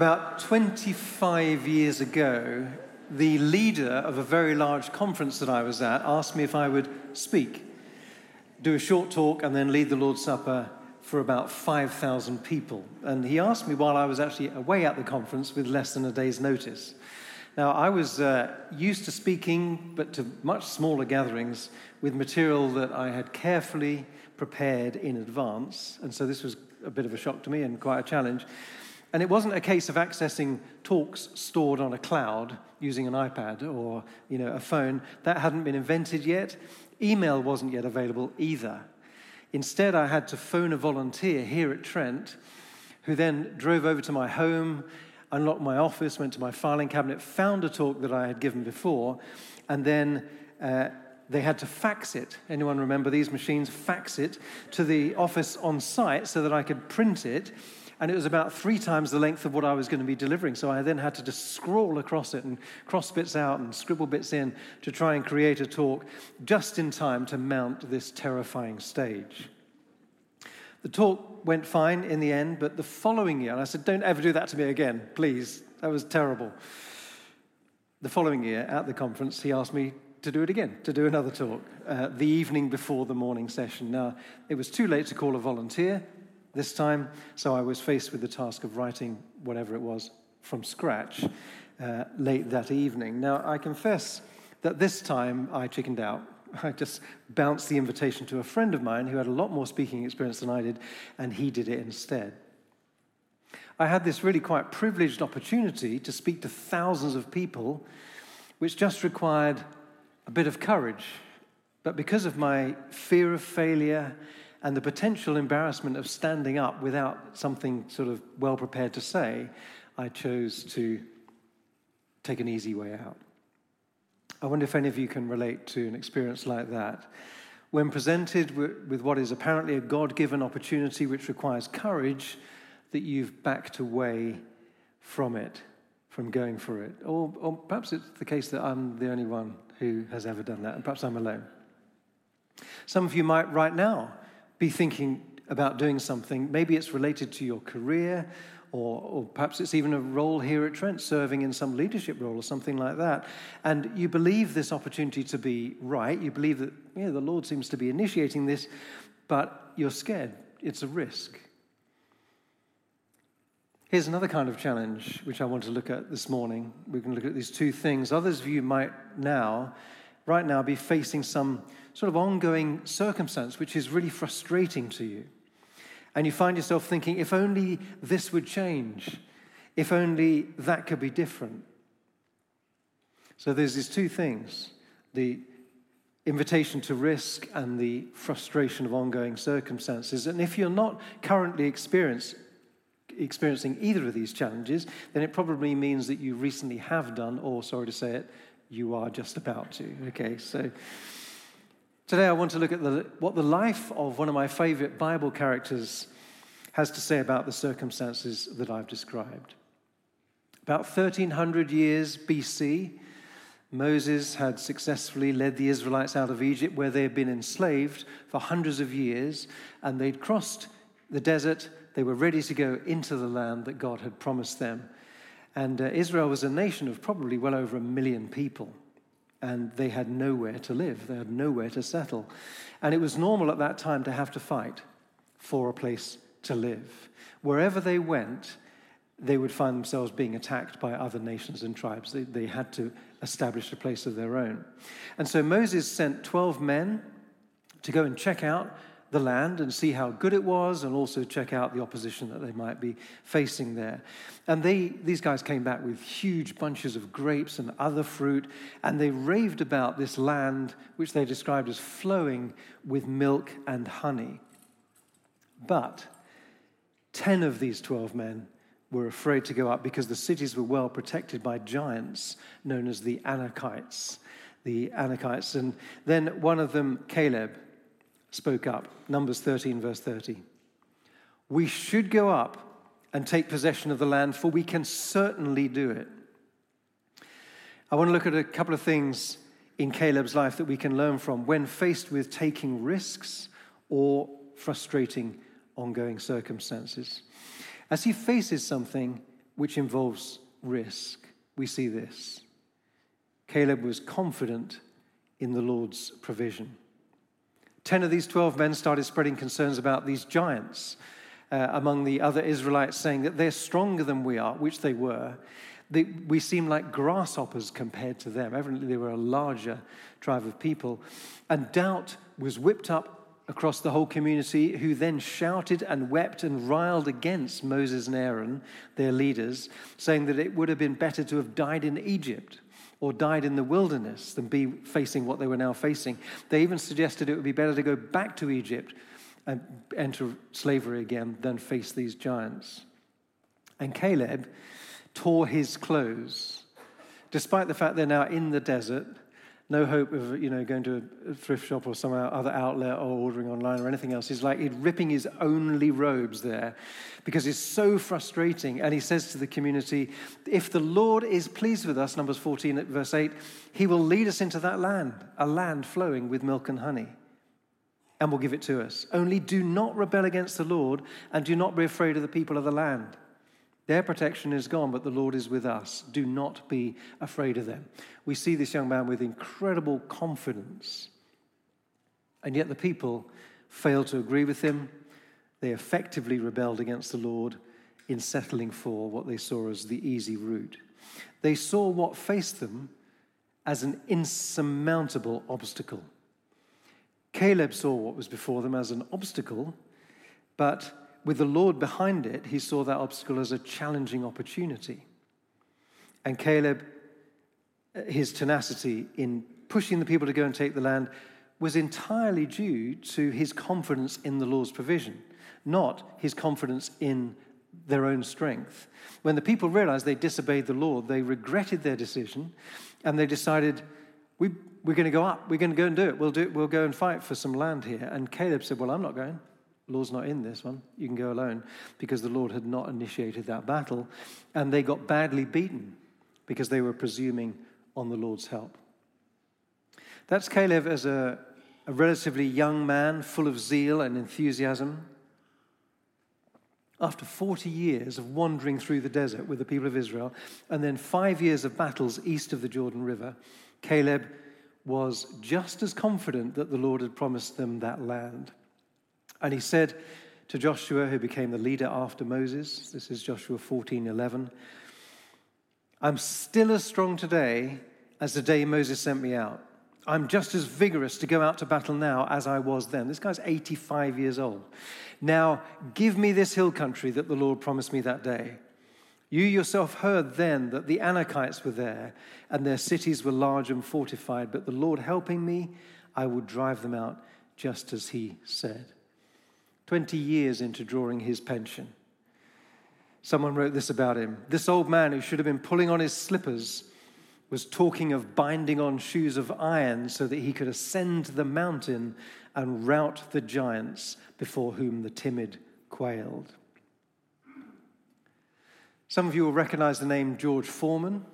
About 25 years ago, the leader of a very large conference that I was at asked me if I would speak, do a short talk, and then lead the Lord's Supper for about 5,000 people. And he asked me while I was actually away at the conference with less than a day's notice. Now, I was uh, used to speaking, but to much smaller gatherings with material that I had carefully prepared in advance. And so this was a bit of a shock to me and quite a challenge. And it wasn't a case of accessing talks stored on a cloud using an iPad or you know, a phone. That hadn't been invented yet. Email wasn't yet available either. Instead, I had to phone a volunteer here at Trent who then drove over to my home, unlocked my office, went to my filing cabinet, found a talk that I had given before, and then uh, they had to fax it. Anyone remember these machines? Fax it to the office on site so that I could print it and it was about three times the length of what I was going to be delivering. So I then had to just scroll across it and cross bits out and scribble bits in to try and create a talk just in time to mount this terrifying stage. The talk went fine in the end, but the following year, and I said, Don't ever do that to me again, please. That was terrible. The following year at the conference, he asked me to do it again, to do another talk, uh, the evening before the morning session. Now, it was too late to call a volunteer this time, so I was faced with the task of writing whatever it was from scratch uh, late that evening. Now, I confess that this time I chickened out. I just bounced the invitation to a friend of mine who had a lot more speaking experience than I did, and he did it instead. I had this really quite privileged opportunity to speak to thousands of people, which just required a bit of courage. But because of my fear of failure and the potential embarrassment of standing up without something sort of well prepared to say, I chose to take an easy way out. I wonder if any of you can relate to an experience like that. When presented with what is apparently a God given opportunity which requires courage, that you've backed away from it, from going for it. Or, or perhaps it's the case that I'm the only one who has ever done that, and perhaps I'm alone. Some of you might right now be thinking about doing something. Maybe it's related to your career, or, or, perhaps it's even a role here at Trent, serving in some leadership role or something like that. And you believe this opportunity to be right. You believe that yeah, the Lord seems to be initiating this, but you're scared. It's a risk. Here's another kind of challenge which I want to look at this morning. We can look at these two things. Others of you might now, right now, be facing some sort of ongoing circumstance which is really frustrating to you. And you find yourself thinking, if only this would change, if only that could be different. So there's these two things the invitation to risk and the frustration of ongoing circumstances. And if you're not currently experiencing either of these challenges, then it probably means that you recently have done, or sorry to say it, you are just about to. Okay, so. Today, I want to look at the, what the life of one of my favorite Bible characters has to say about the circumstances that I've described. About 1300 years BC, Moses had successfully led the Israelites out of Egypt, where they had been enslaved for hundreds of years, and they'd crossed the desert. They were ready to go into the land that God had promised them. And uh, Israel was a nation of probably well over a million people and they had nowhere to live, they had nowhere to settle. And it was normal at that time to have to fight for a place to live. Wherever they went, they would find themselves being attacked by other nations and tribes. They, they had to establish a place of their own. And so Moses sent 12 men to go and check out the land and see how good it was and also check out the opposition that they might be facing there. And they, these guys came back with huge bunches of grapes and other fruit, and they raved about this land, which they described as flowing with milk and honey. But 10 of these 12 men were afraid to go up because the cities were well protected by giants known as the Anakites. The Anakites. And then one of them, Caleb, spoke up. Numbers 13, verse 30. We should go up and take possession of the land, for we can certainly do it. I want to look at a couple of things in Caleb's life that we can learn from when faced with taking risks or frustrating ongoing circumstances. As he faces something which involves risk, we see this. Caleb was confident in the Lord's provision. Ten of these 12 men started spreading concerns about these giants uh, among the other Israelites, saying that they're stronger than we are, which they were. They, we seem like grasshoppers compared to them. Evidently, they were a larger tribe of people. And doubt was whipped up across the whole community, who then shouted and wept and riled against Moses and Aaron, their leaders, saying that it would have been better to have died in Egypt or died in the wilderness than be facing what they were now facing. They even suggested it would be better to go back to Egypt and enter slavery again than face these giants. And Caleb tore his clothes. Despite the fact they're now in the desert, no hope of you know going to a thrift shop or some other outlet or ordering online or anything else. He's like he's ripping his only robes there because it's so frustrating. And he says to the community, "If the Lord is pleased with us, Numbers 14 at verse 8, He will lead us into that land, a land flowing with milk and honey." And will give it to us. Only do not rebel against the Lord and do not be afraid of the people of the land. Their protection is gone, but the Lord is with us. Do not be afraid of them. We see this young man with incredible confidence. And yet the people failed to agree with him. They effectively rebelled against the Lord in settling for what they saw as the easy route. They saw what faced them as an insurmountable obstacle. Caleb saw what was before them as an obstacle, but with the Lord behind it, he saw that obstacle as a challenging opportunity. And Caleb, uh, his tenacity in pushing the people to go and take the land, was entirely due to his confidence in the Lord's provision, not his confidence in their own strength. When the people realized they disobeyed the Lord, they regretted their decision and they decided, we, are going to go up. We're going to go and do it. We'll, do it. we'll go and fight for some land here. And Caleb said, Well, I'm not going. Lord's not in this one. You can go alone because the Lord had not initiated that battle. And they got badly beaten because they were presuming on the Lord's help. That's Caleb as a, a relatively young man, full of zeal and enthusiasm. After 40 years of wandering through the desert with the people of Israel, and then five years of battles east of the Jordan River, Caleb was just as confident that the Lord had promised them that land. And he said to Joshua, who became the leader after Moses, this is Joshua 14 11, I'm still as strong today as the day Moses sent me out. I'm just as vigorous to go out to battle now as I was then. This guy's 85 years old. Now, give me this hill country that the Lord promised me that day. You yourself heard then that the Anakites were there, and their cities were large and fortified, but the Lord helping me, I would drive them out just as he said. 20 years into drawing his pension. Someone wrote this about him. This old man who should have been pulling on his slippers was talking of binding on shoes of iron so that he could ascend the mountain and rout the giants before whom the timid quailed. Some of you will recognize the name George Foreman.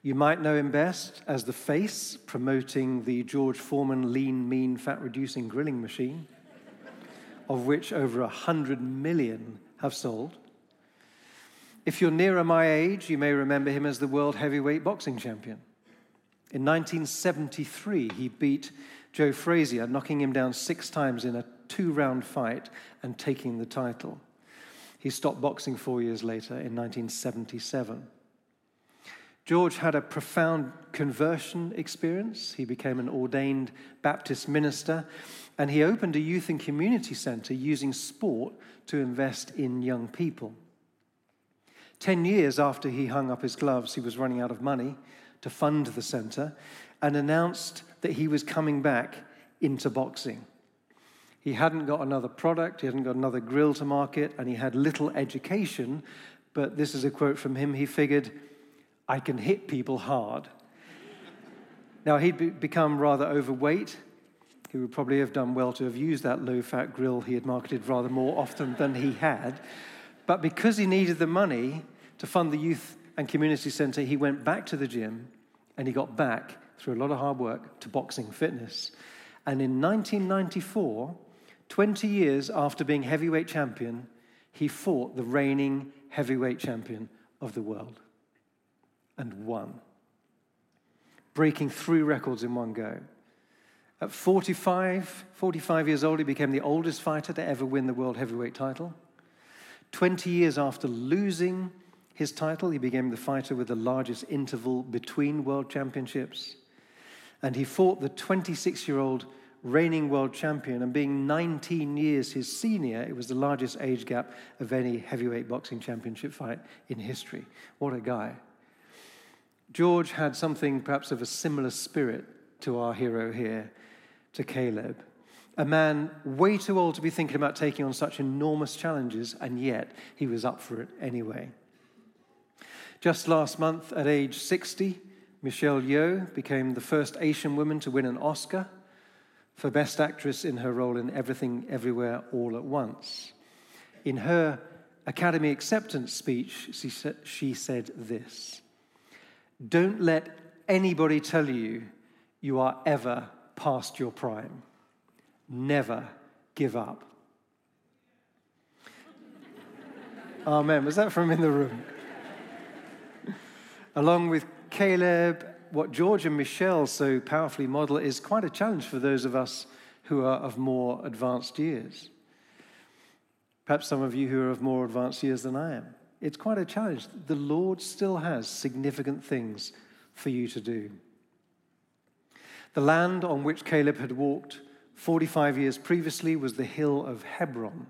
You might know him best as the face promoting the George Foreman lean, mean, fat reducing grilling machine of which over 100 million have sold. If you're nearer my age, you may remember him as the world heavyweight boxing champion. In 1973, he beat Joe Frazier, knocking him down six times in a two round fight and taking the title. He stopped boxing four years later in 1977. George had a profound conversion experience. He became an ordained Baptist minister and he opened a youth and community center using sport to invest in young people. Ten years after he hung up his gloves, he was running out of money to fund the center and announced that he was coming back into boxing. He hadn't got another product, he hadn't got another grill to market, and he had little education. But this is a quote from him. He figured, I can hit people hard. now, he'd become rather overweight he would probably have done well to have used that low fat grill he had marketed rather more often than he had. But because he needed the money to fund the youth and community center, he went back to the gym and he got back through a lot of hard work to boxing fitness. And in 1994, 20 years after being heavyweight champion, he fought the reigning heavyweight champion of the world and won, breaking three records in one go. At 45, 45 years old, he became the oldest fighter to ever win the world heavyweight title. 20 years after losing his title, he became the fighter with the largest interval between world championships. And he fought the 26 year old reigning world champion, and being 19 years his senior, it was the largest age gap of any heavyweight boxing championship fight in history. What a guy. George had something perhaps of a similar spirit to our hero here, to Caleb. A man way too old to be thinking about taking on such enormous challenges, and yet he was up for it anyway. Just last month, at age 60, Michelle Yeoh became the first Asian woman to win an Oscar for Best Actress in her role in Everything Everywhere All at Once. In her Academy acceptance speech, she, she said this Don't let anybody tell you you are ever past your prime. Never give up. Amen. Was that from in the room? Along with Caleb what George and Michelle so powerfully model is quite a challenge for those of us who are of more advanced years. Perhaps some of you who are of more advanced years than I am. It's quite a challenge. The Lord still has significant things for you to do. The land on which Caleb had walked 45 years previously was the hill of Hebron,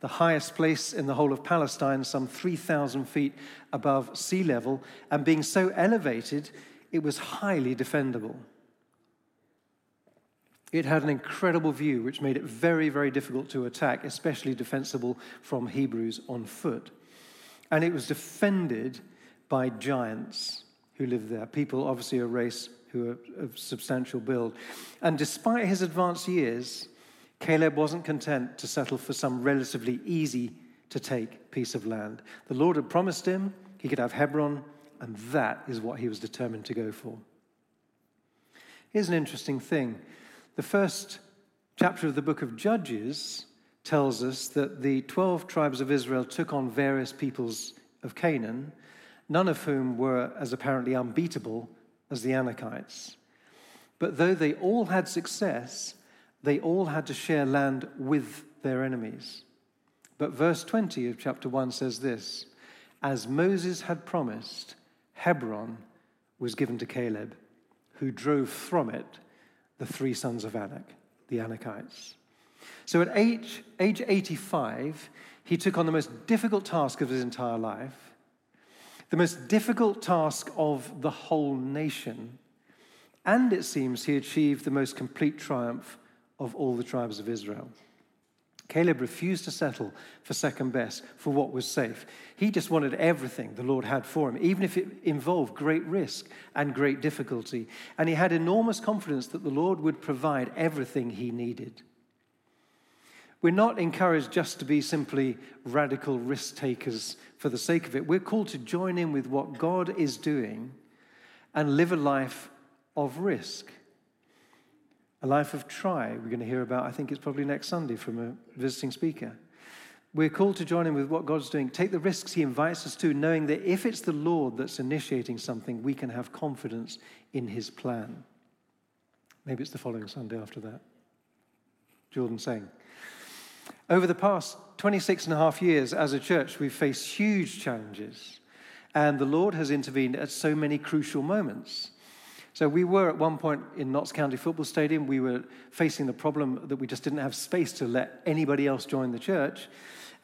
the highest place in the whole of Palestine, some 3,000 feet above sea level, and being so elevated, it was highly defendable. It had an incredible view, which made it very, very difficult to attack, especially defensible from Hebrews on foot. And it was defended by giants who lived there, people, obviously, a race who are of substantial build. And despite his advanced years, Caleb wasn't content to settle for some relatively easy to take piece of land. The Lord had promised him he could have Hebron, and that is what he was determined to go for. Here's an interesting thing. The first chapter of the book of Judges tells us that the 12 tribes of Israel took on various peoples of Canaan, none of whom were as apparently unbeatable as the Anakites. But though they all had success, they all had to share land with their enemies. But verse 20 of chapter 1 says this As Moses had promised, Hebron was given to Caleb, who drove from it the three sons of Anak, the Anakites. So at age, age 85, he took on the most difficult task of his entire life, the most difficult task of the whole nation, and it seems he achieved the most complete triumph of all the tribes of Israel. Caleb refused to settle for second best, for what was safe. He just wanted everything the Lord had for him, even if it involved great risk and great difficulty. And he had enormous confidence that the Lord would provide everything he needed. We're not encouraged just to be simply radical risk takers for the sake of it. We're called to join in with what God is doing and live a life of risk. A life of try, we're going to hear about, I think it's probably next Sunday from a visiting speaker. We're called to join in with what God's doing, take the risks He invites us to, knowing that if it's the Lord that's initiating something, we can have confidence in His plan. Maybe it's the following Sunday after that. Jordan saying. Over the past 26 and a half years as a church, we've faced huge challenges, and the Lord has intervened at so many crucial moments. So we were at one point in Notts County Football Stadium, we were facing the problem that we just didn't have space to let anybody else join the church.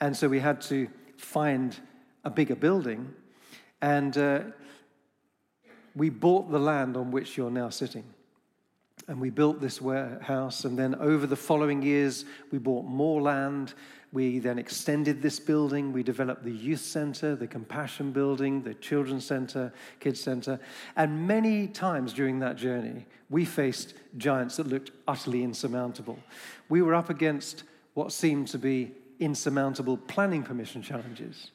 And so we had to find a bigger building. And uh, we bought the land on which you're now sitting. And we built this warehouse. And then over the following years, we bought more land. We then extended this building. We developed the youth center, the compassion building, the children's center, kids center. And many times during that journey, we faced giants that looked utterly insurmountable. We were up against what seemed to be insurmountable planning permission challenges.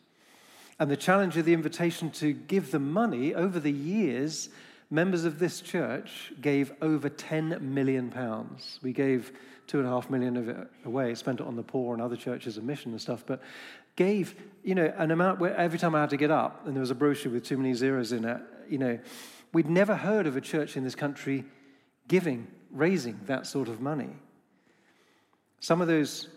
And the challenge of the invitation to give them money over the years members of this church gave over 10 million pounds. We gave two and a half million of it away, spent it on the poor and other churches and mission and stuff, but gave, you know, an amount where every time I had to get up and there was a brochure with too many zeros in it, you know, we'd never heard of a church in this country giving, raising that sort of money. Some of those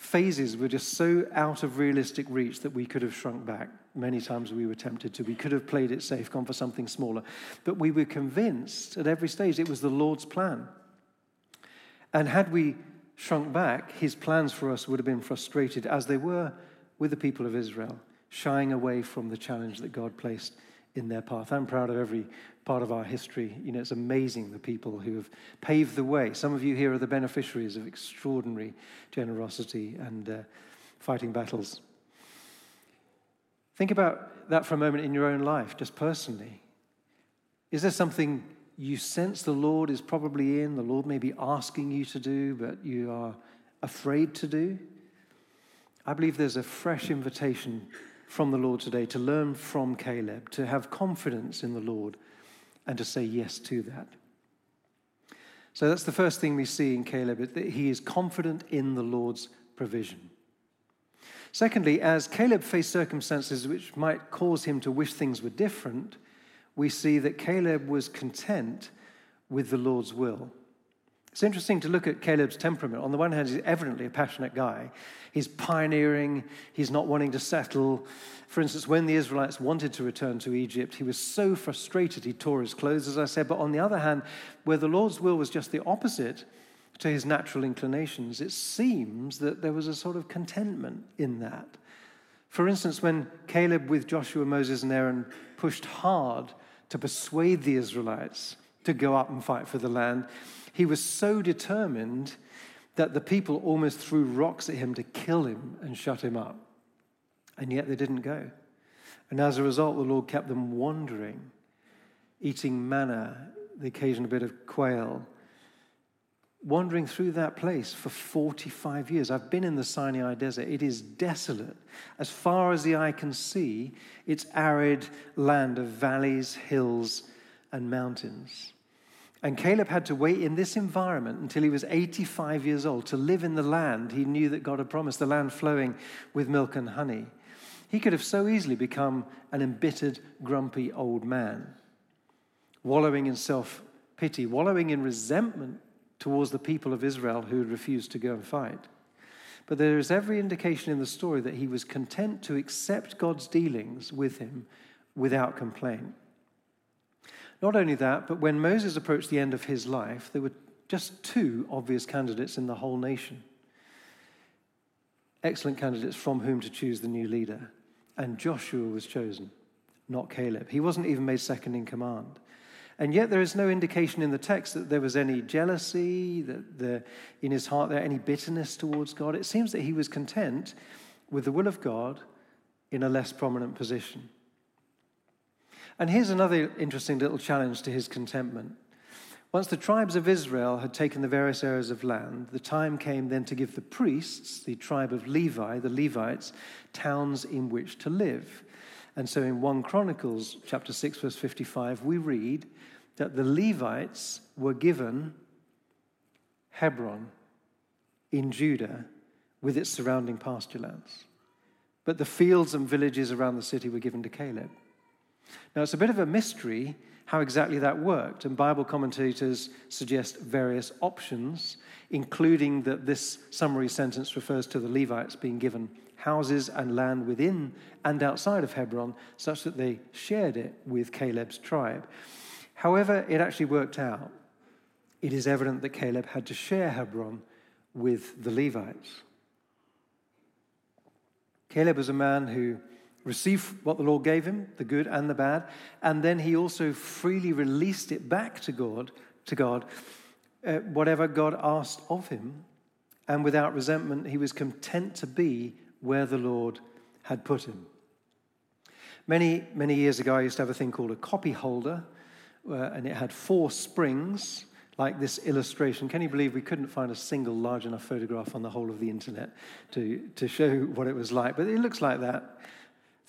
phases were just so out of realistic reach that we could have shrunk back. Many times we were tempted to. We could have played it safe, gone for something smaller. But we were convinced at every stage it was the Lord's plan. And had we shrunk back, his plans for us would have been frustrated, as they were with the people of Israel, shying away from the challenge that God placed in their path. I'm proud of every part of our history. You know, it's amazing the people who have paved the way. Some of you here are the beneficiaries of extraordinary generosity and uh, fighting battles. Think about that for a moment in your own life, just personally. Is there something you sense the Lord is probably in, the Lord may be asking you to do, but you are afraid to do? I believe there's a fresh invitation from the Lord today to learn from Caleb, to have confidence in the Lord, and to say yes to that. So that's the first thing we see in Caleb, that he is confident in the Lord's provision. Secondly, as Caleb faced circumstances which might cause him to wish things were different, we see that Caleb was content with the Lord's will. It's interesting to look at Caleb's temperament. On the one hand, he's evidently a passionate guy. He's pioneering, he's not wanting to settle. For instance, when the Israelites wanted to return to Egypt, he was so frustrated he tore his clothes, as I said. But on the other hand, where the Lord's will was just the opposite to his natural inclinations, it seems that there was a sort of contentment in that. For instance, when Caleb, with Joshua, Moses, and Aaron, pushed hard to persuade the Israelites to go up and fight for the land, he was so determined that the people almost threw rocks at him to kill him and shut him up. And yet they didn't go. And as a result, the Lord kept them wandering, eating manna, the occasional bit of quail, wandering through that place for 45 years. I've been in the Sinai desert. It is desolate. As far as the eye can see, it's arid land of valleys, hills, and mountains. And Caleb had to wait in this environment until he was 85 years old to live in the land he knew that God had promised, the land flowing with milk and honey. He could have so easily become an embittered, grumpy old man, wallowing in self pity, wallowing in resentment towards the people of Israel who had refused to go and fight. But there is every indication in the story that he was content to accept God's dealings with him without complaint. Not only that, but when Moses approached the end of his life, there were just two obvious candidates in the whole nation. Excellent candidates from whom to choose the new leader. And Joshua was chosen, not Caleb. He wasn't even made second in command. And yet, there is no indication in the text that there was any jealousy, that there, in his heart there any bitterness towards God. It seems that he was content with the will of God in a less prominent position. And here's another interesting little challenge to his contentment. Once the tribes of Israel had taken the various areas of land, the time came then to give the priests, the tribe of Levi, the Levites, towns in which to live. And so in 1 Chronicles chapter 6 verse 55 we read that the Levites were given Hebron in Judah with its surrounding pasture lands. But the fields and villages around the city were given to Caleb. Now, it's a bit of a mystery how exactly that worked, and Bible commentators suggest various options, including that this summary sentence refers to the Levites being given houses and land within and outside of Hebron, such that they shared it with Caleb's tribe. However, it actually worked out. It is evident that Caleb had to share Hebron with the Levites. Caleb was a man who received what the Lord gave him, the good and the bad, and then he also freely released it back to God, to God, uh, whatever God asked of him, and without resentment, he was content to be where the Lord had put him. Many, many years ago, I used to have a thing called a copy holder, uh, and it had four springs like this illustration. Can you believe we couldn't find a single large enough photograph on the whole of the internet to, to show what it was like? But it looks like that.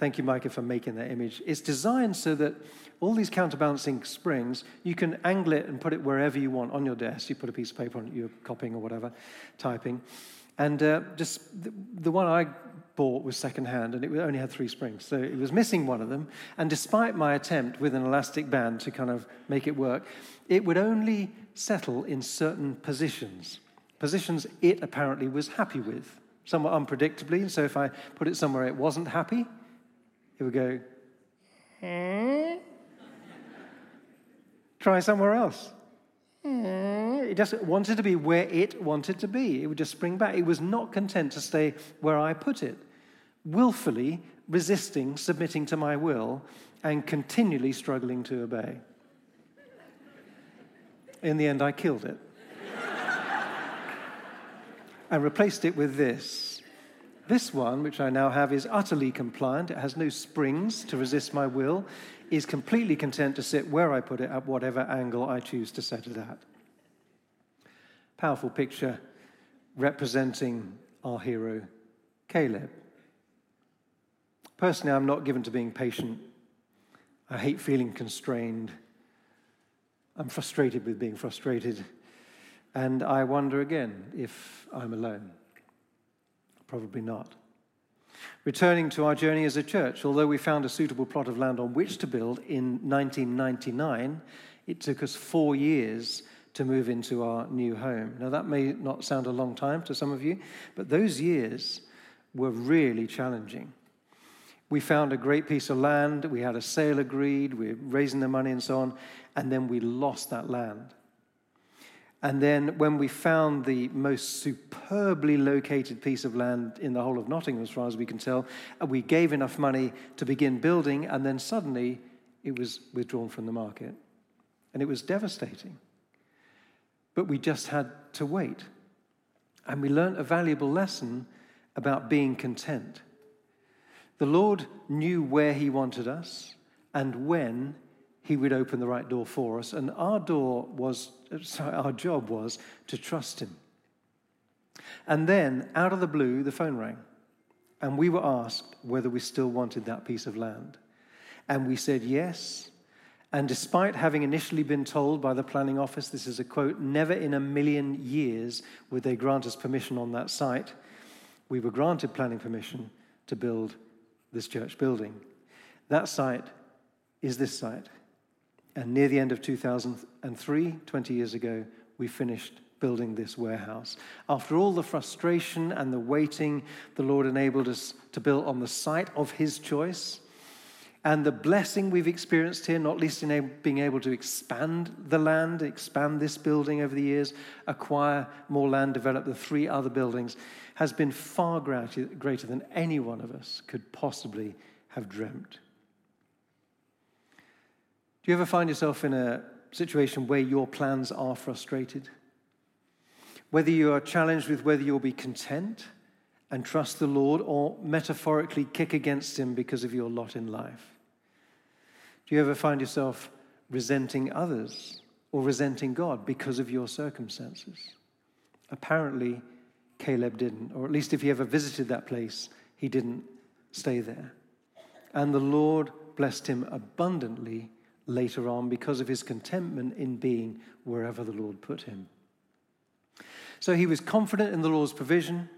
Thank you, Micah, for making that image. It's designed so that all these counterbalancing springs, you can angle it and put it wherever you want on your desk. You put a piece of paper on it, you're copying or whatever, typing. And uh, just the, the, one I bought was secondhand, and it only had three springs. So it was missing one of them. And despite my attempt with an elastic band to kind of make it work, it would only settle in certain positions, positions it apparently was happy with, somewhat unpredictably. So if I put it somewhere it wasn't happy, it would go, eh? Try somewhere else. Eh? It just wanted to be where it wanted to be. It would just spring back. It was not content to stay where I put it, willfully resisting submitting to my will and continually struggling to obey. In the end, I killed it and replaced it with this this one, which I now have, is utterly compliant. It has no springs to resist my will, is completely content to sit where I put it at whatever angle I choose to set it at. Powerful picture representing our hero, Caleb. Personally, I'm not given to being patient. I hate feeling constrained. I'm frustrated with being frustrated. And I wonder again if I'm alone. Probably not. Returning to our journey as a church, although we found a suitable plot of land on which to build in 1999, it took us four years to move into our new home. Now, that may not sound a long time to some of you, but those years were really challenging. We found a great piece of land, we had a sale agreed, we were raising the money and so on, and then we lost that land. And then when we found the most superbly located piece of land in the whole of Nottingham, as far as we can tell, uh, we gave enough money to begin building, and then suddenly it was withdrawn from the market. And it was devastating. But we just had to wait. And we learned a valuable lesson about being content. The Lord knew where He wanted us and when he would open the right door for us. And our door was, sorry, our job was to trust him. And then, out of the blue, the phone rang. And we were asked whether we still wanted that piece of land. And we said yes. And despite having initially been told by the planning office, this is a quote, never in a million years would they grant us permission on that site, we were granted planning permission to build this church building. That site is this site. And near the end of 2003, 20 years ago, we finished building this warehouse. After all the frustration and the waiting, the Lord enabled us to build on the site of His choice. And the blessing we've experienced here, not least in being able to expand the land, expand this building over the years, acquire more land, develop the three other buildings, has been far greater than any one of us could possibly have dreamt. Do you ever find yourself in a situation where your plans are frustrated? Whether you are challenged with whether you'll be content and trust the Lord or metaphorically kick against Him because of your lot in life? Do you ever find yourself resenting others or resenting God because of your circumstances? Apparently, Caleb didn't, or at least if he ever visited that place, he didn't stay there. And the Lord blessed him abundantly later on because of his contentment in being wherever the Lord put him. So he was confident in the Lord's provision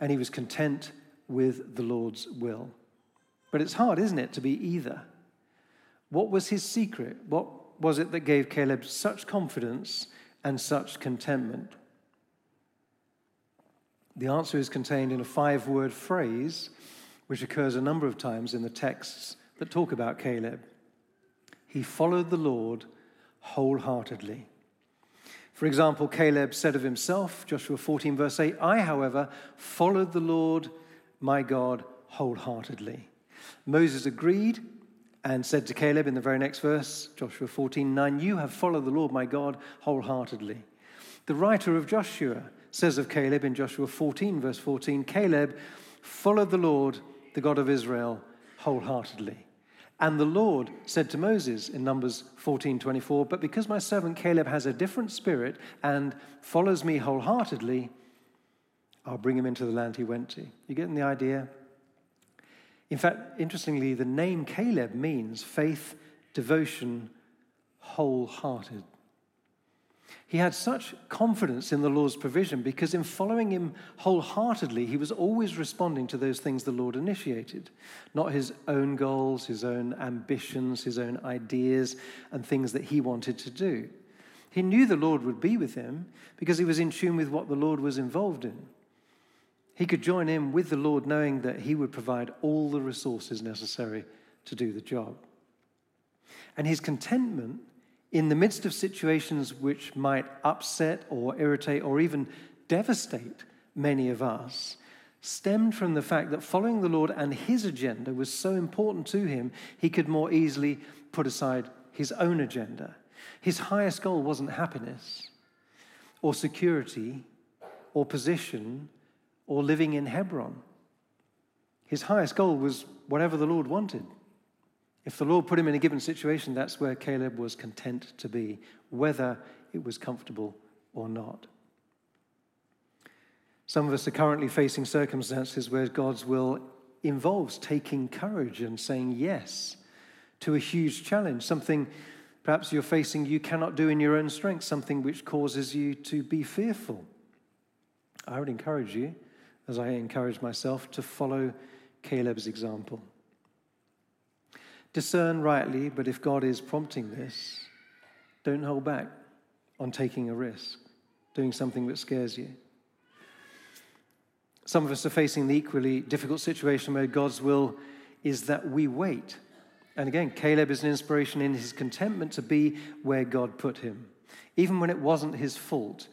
and he was content with the Lord's will. But it's hard, isn't it, to be either? What was his secret? What was it that gave Caleb such confidence and such contentment? The answer is contained in a five word phrase which occurs a number of times in the texts that talk about Caleb he followed the Lord wholeheartedly. For example, Caleb said of himself, Joshua 14, verse 8, I, however, followed the Lord my God wholeheartedly. Moses agreed and said to Caleb in the very next verse, Joshua 14, 9, You have followed the Lord my God wholeheartedly. The writer of Joshua says of Caleb in Joshua 14, verse 14, Caleb followed the Lord, the God of Israel, wholeheartedly. And the Lord said to Moses in Numbers 14 24, But because my servant Caleb has a different spirit and follows me wholeheartedly, I'll bring him into the land he went to. You getting the idea? In fact, interestingly, the name Caleb means faith, devotion, wholehearted. He had such confidence in the Lord's provision because, in following him wholeheartedly, he was always responding to those things the Lord initiated, not his own goals, his own ambitions, his own ideas, and things that he wanted to do. He knew the Lord would be with him because he was in tune with what the Lord was involved in. He could join in with the Lord knowing that he would provide all the resources necessary to do the job. And his contentment in the midst of situations which might upset or irritate or even devastate many of us stemmed from the fact that following the Lord and his agenda was so important to him, he could more easily put aside his own agenda. His highest goal wasn't happiness or security or position or living in Hebron. His highest goal was whatever the Lord wanted. If the Lord put him in a given situation, that's where Caleb was content to be, whether it was comfortable or not. Some of us are currently facing circumstances where God's will involves taking courage and saying yes to a huge challenge, something perhaps you're facing you cannot do in your own strength, something which causes you to be fearful. I would encourage you, as I encourage myself, to follow Caleb's example. Discern rightly, but if God is prompting this, don't hold back on taking a risk, doing something that scares you. Some of us are facing the equally difficult situation where God's will is that we wait. And again, Caleb is an inspiration in his contentment to be where God put him. Even when it wasn't his fault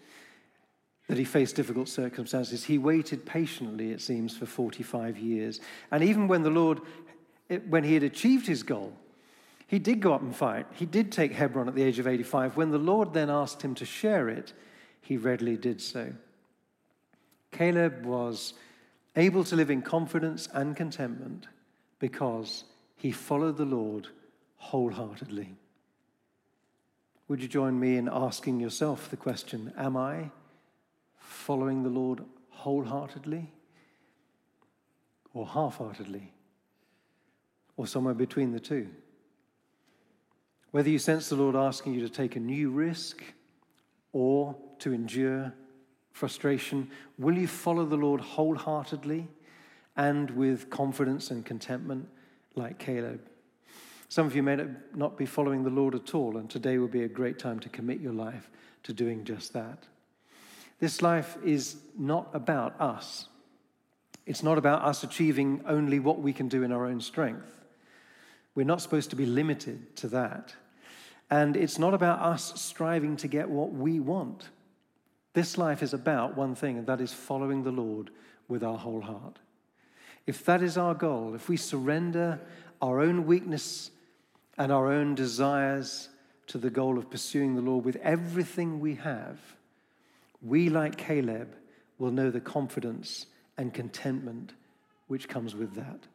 that he faced difficult circumstances, he waited patiently, it seems, for 45 years. And even when the Lord when he had achieved his goal, he did go up and fight. He did take Hebron at the age of 85. When the Lord then asked him to share it, he readily did so. Caleb was able to live in confidence and contentment because he followed the Lord wholeheartedly. Would you join me in asking yourself the question Am I following the Lord wholeheartedly or half heartedly? Or somewhere between the two. Whether you sense the Lord asking you to take a new risk or to endure frustration, will you follow the Lord wholeheartedly and with confidence and contentment like Caleb? Some of you may not be following the Lord at all, and today will be a great time to commit your life to doing just that. This life is not about us. It's not about us achieving only what we can do in our own strength. We're not supposed to be limited to that. And it's not about us striving to get what we want. This life is about one thing, and that is following the Lord with our whole heart. If that is our goal, if we surrender our own weakness and our own desires to the goal of pursuing the Lord with everything we have, we, like Caleb, will know the confidence and contentment which comes with that.